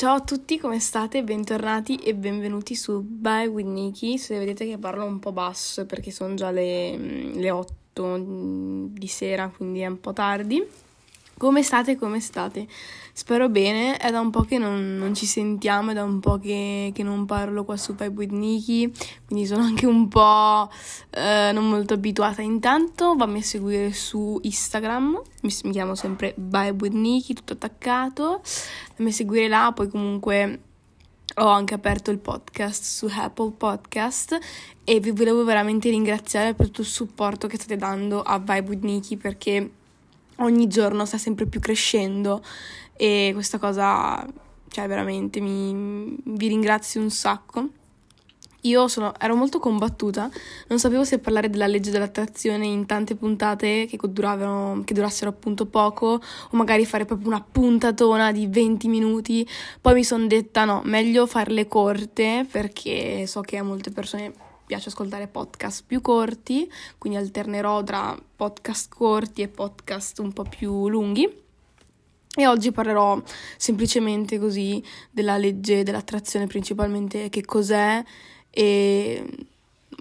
Ciao a tutti, come state? Bentornati e benvenuti su Bye with Nikki. Se vedete che parlo un po' basso perché sono già le, le 8 di sera, quindi è un po' tardi. Come state? Come state? Spero bene, è da un po' che non, non ci sentiamo, è da un po' che, che, non parlo qua su Vibe with Nikki, quindi sono anche un po' eh, non molto abituata. Intanto vammi a seguire su Instagram, mi, mi chiamo sempre Vibe with Nikki, tutto attaccato, vammi a seguire là, poi comunque ho anche aperto il podcast su Apple Podcast e vi volevo veramente ringraziare per tutto il supporto che state dando a Vibe with Nikki perché ogni giorno sta sempre più crescendo e questa cosa, cioè veramente mi, vi ringrazio un sacco. Io sono, ero molto combattuta, non sapevo se parlare della legge dell'attrazione in tante puntate che, che durassero appunto poco o magari fare proprio una puntatona di 20 minuti. Poi mi sono detta no, meglio farle corte perché so che a molte persone piace ascoltare podcast più corti, quindi alternerò tra podcast corti e podcast un po' più lunghi. E oggi parlerò semplicemente così della legge dell'attrazione, principalmente che cos'è e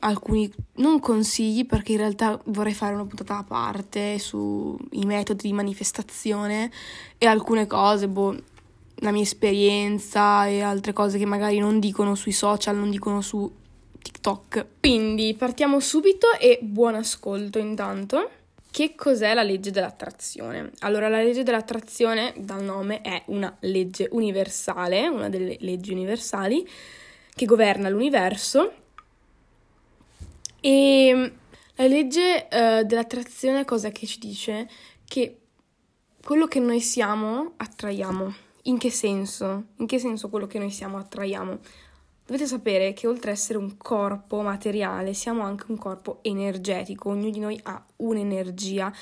alcuni non consigli perché in realtà vorrei fare una puntata a parte sui metodi di manifestazione e alcune cose, boh, la mia esperienza e altre cose che magari non dicono sui social, non dicono su TikTok. Quindi partiamo subito e buon ascolto intanto. Che cos'è la legge dell'attrazione? Allora, la legge dell'attrazione, dal nome, è una legge universale, una delle leggi universali che governa l'universo. E la legge uh, dell'attrazione cosa che ci dice? Che quello che noi siamo attraiamo. In che senso? In che senso quello che noi siamo attraiamo? Dovete sapere che oltre ad essere un corpo materiale, siamo anche un corpo energetico, ognuno di noi ha un'energia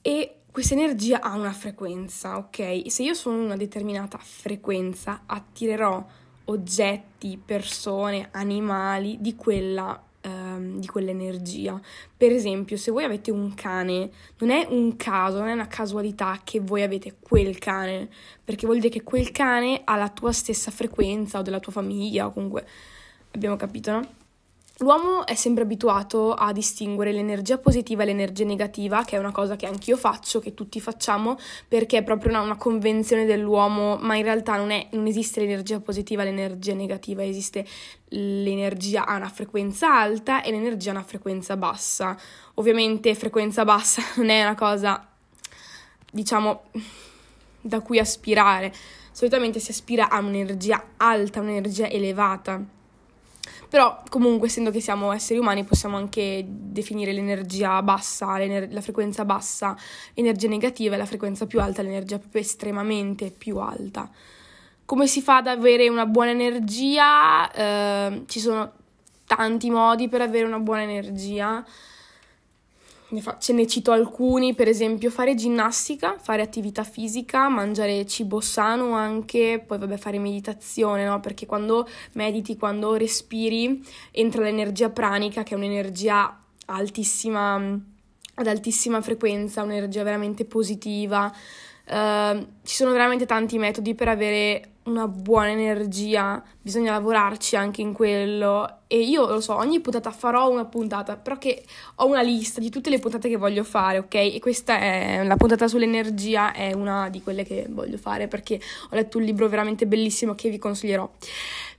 e questa energia ha una frequenza, ok? Se io sono una determinata frequenza, attirerò oggetti, persone, animali di quella di quell'energia. Per esempio, se voi avete un cane, non è un caso, non è una casualità che voi avete quel cane, perché vuol dire che quel cane ha la tua stessa frequenza o della tua famiglia, o comunque abbiamo capito, no? L'uomo è sempre abituato a distinguere l'energia positiva e l'energia negativa, che è una cosa che anch'io faccio, che tutti facciamo, perché è proprio una, una convenzione dell'uomo, ma in realtà non, è, non esiste l'energia positiva e l'energia negativa, esiste l'energia a una frequenza alta e l'energia a una frequenza bassa. Ovviamente frequenza bassa non è una cosa, diciamo, da cui aspirare. Solitamente si aspira a un'energia alta, un'energia elevata però comunque, essendo che siamo esseri umani, possiamo anche definire l'energia bassa, l'ener- la frequenza bassa, l'energia negativa e la frequenza più alta, l'energia proprio estremamente più alta. Come si fa ad avere una buona energia? Eh, ci sono tanti modi per avere una buona energia ne fa, ce ne cito alcuni, per esempio fare ginnastica, fare attività fisica, mangiare cibo sano anche, poi vabbè fare meditazione, no? Perché quando mediti, quando respiri, entra l'energia pranica, che è un'energia altissima, ad altissima frequenza, un'energia veramente positiva. Uh, ci sono veramente tanti metodi per avere una buona energia, bisogna lavorarci anche in quello. E io lo so, ogni puntata farò una puntata, però che ho una lista di tutte le puntate che voglio fare, ok? E questa è la puntata sull'energia, è una di quelle che voglio fare perché ho letto un libro veramente bellissimo che vi consiglierò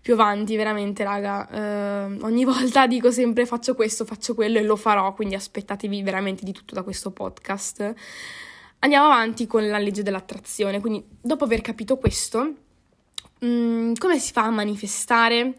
più avanti, veramente, raga. Uh, ogni volta dico sempre faccio questo, faccio quello e lo farò, quindi aspettatevi veramente di tutto da questo podcast. Andiamo avanti con la legge dell'attrazione, quindi dopo aver capito questo Mm, come si fa a manifestare?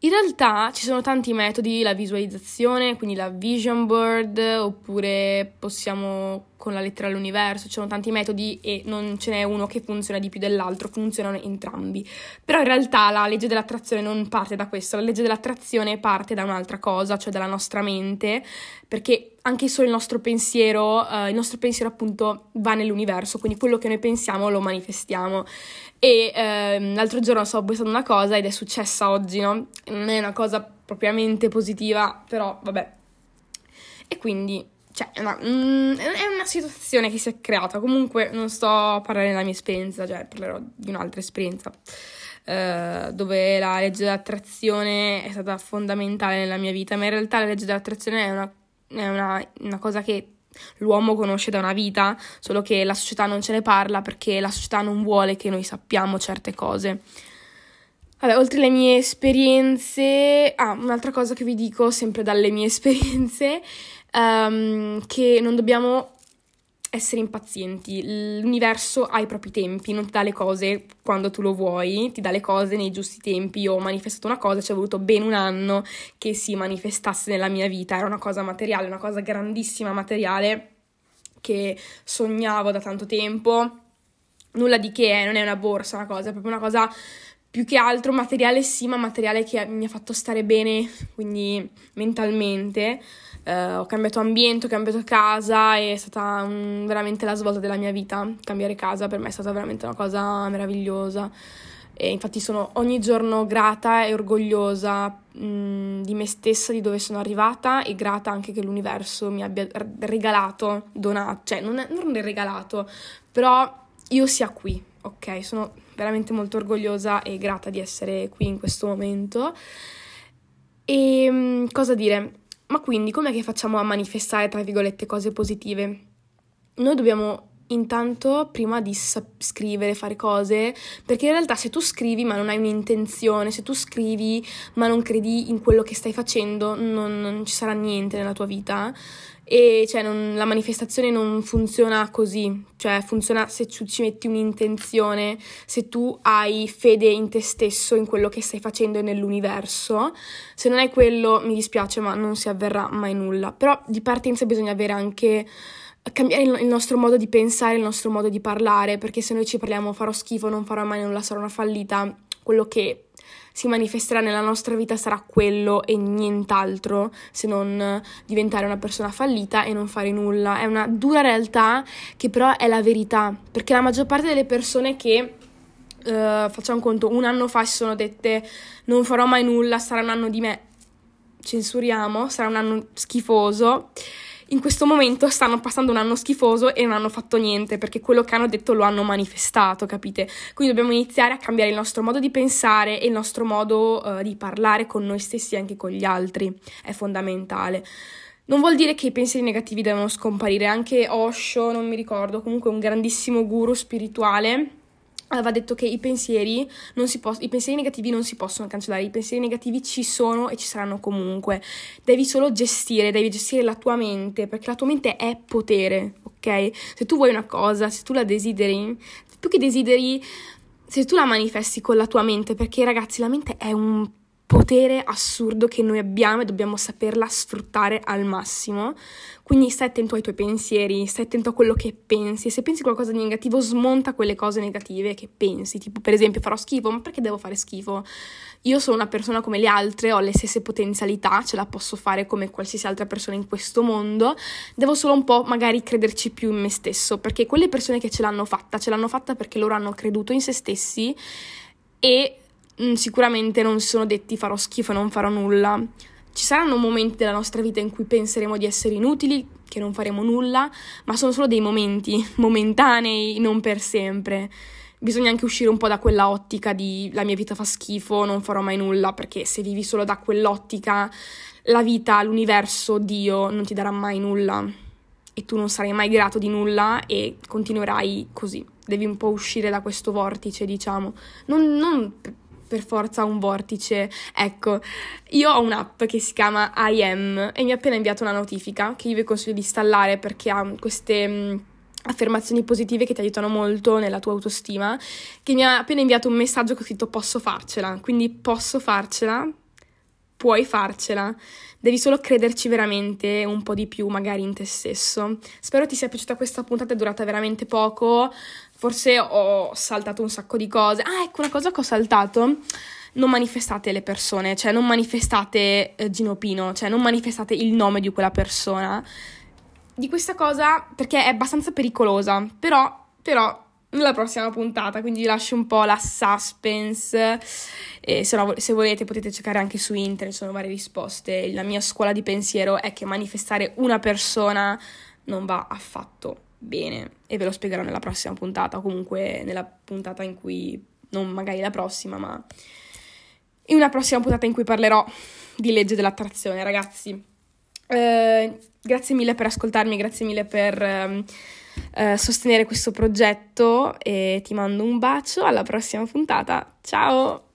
In realtà ci sono tanti metodi, la visualizzazione, quindi la vision board, oppure possiamo con la lettera all'universo, ci sono tanti metodi e non ce n'è uno che funziona di più dell'altro, funzionano entrambi. Però in realtà la legge dell'attrazione non parte da questo, la legge dell'attrazione parte da un'altra cosa, cioè dalla nostra mente, perché anche solo il nostro pensiero, uh, il nostro pensiero appunto va nell'universo, quindi quello che noi pensiamo lo manifestiamo. E uh, l'altro giorno stavo pensando una cosa ed è successa oggi, no? Non è una cosa propriamente positiva, però vabbè. E quindi cioè, è una, mm, è una, situazione che si è creata. Comunque, non sto a parlare della mia esperienza, cioè parlerò di un'altra esperienza. Uh, dove la legge dell'attrazione è stata fondamentale nella mia vita, ma in realtà la legge dell'attrazione è una, è una, una cosa che l'uomo conosce da una vita, solo che la società non ce ne parla perché la società non vuole che noi sappiamo certe cose. Vabbè, oltre alle mie esperienze, ah, un'altra cosa che vi dico, sempre dalle mie esperienze, um, che non dobbiamo essere impazienti. L'universo ha i propri tempi, non ti dà le cose quando tu lo vuoi, ti dà le cose nei giusti tempi. Io ho manifestato una cosa, ci è voluto ben un anno che si manifestasse nella mia vita. Era una cosa materiale, una cosa grandissima materiale che sognavo da tanto tempo. Nulla di che, eh, non è una borsa, una cosa, è proprio una cosa più che altro materiale sì, ma materiale che mi ha fatto stare bene, quindi mentalmente. Uh, ho cambiato ambiente, ho cambiato casa, è stata un, veramente la svolta della mia vita. Cambiare casa per me è stata veramente una cosa meravigliosa. E infatti sono ogni giorno grata e orgogliosa mh, di me stessa, di dove sono arrivata e grata anche che l'universo mi abbia regalato, donato, cioè non, è, non è regalato, però io sia qui, ok? Sono veramente molto orgogliosa e grata di essere qui in questo momento. E mm, cosa dire? Ma quindi com'è che facciamo a manifestare, tra virgolette, cose positive? Noi dobbiamo intanto prima di scrivere, fare cose, perché in realtà se tu scrivi ma non hai un'intenzione, se tu scrivi ma non credi in quello che stai facendo, non, non ci sarà niente nella tua vita e cioè non, la manifestazione non funziona così, cioè funziona se tu ci metti un'intenzione, se tu hai fede in te stesso, in quello che stai facendo e nell'universo. Se non hai quello, mi dispiace, ma non si avverrà mai nulla. Però di partenza bisogna avere anche cambiare il nostro modo di pensare, il nostro modo di parlare, perché se noi ci parliamo farò schifo, non farò mai nulla, sarò una fallita, quello che si manifesterà nella nostra vita sarà quello e nient'altro, se non diventare una persona fallita e non fare nulla. È una dura realtà che però è la verità, perché la maggior parte delle persone che uh, facciamo conto, un anno fa si sono dette non farò mai nulla, sarà un anno di me, censuriamo, sarà un anno schifoso in questo momento stanno passando un anno schifoso e non hanno fatto niente perché quello che hanno detto lo hanno manifestato, capite? Quindi dobbiamo iniziare a cambiare il nostro modo di pensare e il nostro modo uh, di parlare con noi stessi e anche con gli altri, è fondamentale. Non vuol dire che i pensieri negativi devono scomparire, anche Osho, non mi ricordo, comunque un grandissimo guru spirituale aveva detto che i pensieri, poss- i pensieri negativi non si possono cancellare, i pensieri negativi ci sono e ci saranno comunque. Devi solo gestire, devi gestire la tua mente, perché la tua mente è potere, ok? Se tu vuoi una cosa, se tu la desideri, più che desideri, se tu la manifesti con la tua mente, perché ragazzi la mente è un potere assurdo che noi abbiamo e dobbiamo saperla sfruttare al massimo. Quindi stai attento ai tuoi pensieri, stai attento a quello che pensi. Se pensi qualcosa di negativo, smonta quelle cose negative che pensi. Tipo, per esempio, farò schifo, ma perché devo fare schifo? Io sono una persona come le altre, ho le stesse potenzialità, ce la posso fare come qualsiasi altra persona in questo mondo. Devo solo un po' magari crederci più in me stesso, perché quelle persone che ce l'hanno fatta, ce l'hanno fatta perché loro hanno creduto in se stessi e Mm, sicuramente non si sono detti farò schifo e non farò nulla. Ci saranno momenti della nostra vita in cui penseremo di essere inutili, che non faremo nulla, ma sono solo dei momenti momentanei, non per sempre. Bisogna anche uscire un po' da quella ottica di la mia vita fa schifo, non farò mai nulla, perché se vivi solo da quell'ottica, la vita, l'universo, Dio non ti darà mai nulla e tu non sarai mai grato di nulla e continuerai così. Devi un po' uscire da questo vortice, diciamo. Non, non per forza un vortice. Ecco, io ho un'app che si chiama IM e mi ha appena inviato una notifica che io vi consiglio di installare perché ha queste mh, affermazioni positive che ti aiutano molto nella tua autostima, che mi ha appena inviato un messaggio che ho scritto posso farcela, quindi posso farcela, puoi farcela. Devi solo crederci veramente un po' di più, magari in te stesso. Spero ti sia piaciuta questa puntata, è durata veramente poco. Forse ho saltato un sacco di cose. Ah, ecco una cosa che ho saltato. Non manifestate le persone, cioè non manifestate eh, Gino Pino, cioè non manifestate il nome di quella persona. Di questa cosa, perché è abbastanza pericolosa, però, però nella prossima puntata, quindi vi lascio un po' la suspense. E se, no, se volete potete cercare anche su internet, sono varie risposte. La mia scuola di pensiero è che manifestare una persona non va affatto bene e ve lo spiegherò nella prossima puntata, comunque nella puntata in cui, non magari la prossima, ma in una prossima puntata in cui parlerò di legge dell'attrazione, ragazzi. Eh, grazie mille per ascoltarmi, grazie mille per eh, eh, sostenere questo progetto e ti mando un bacio alla prossima puntata. Ciao!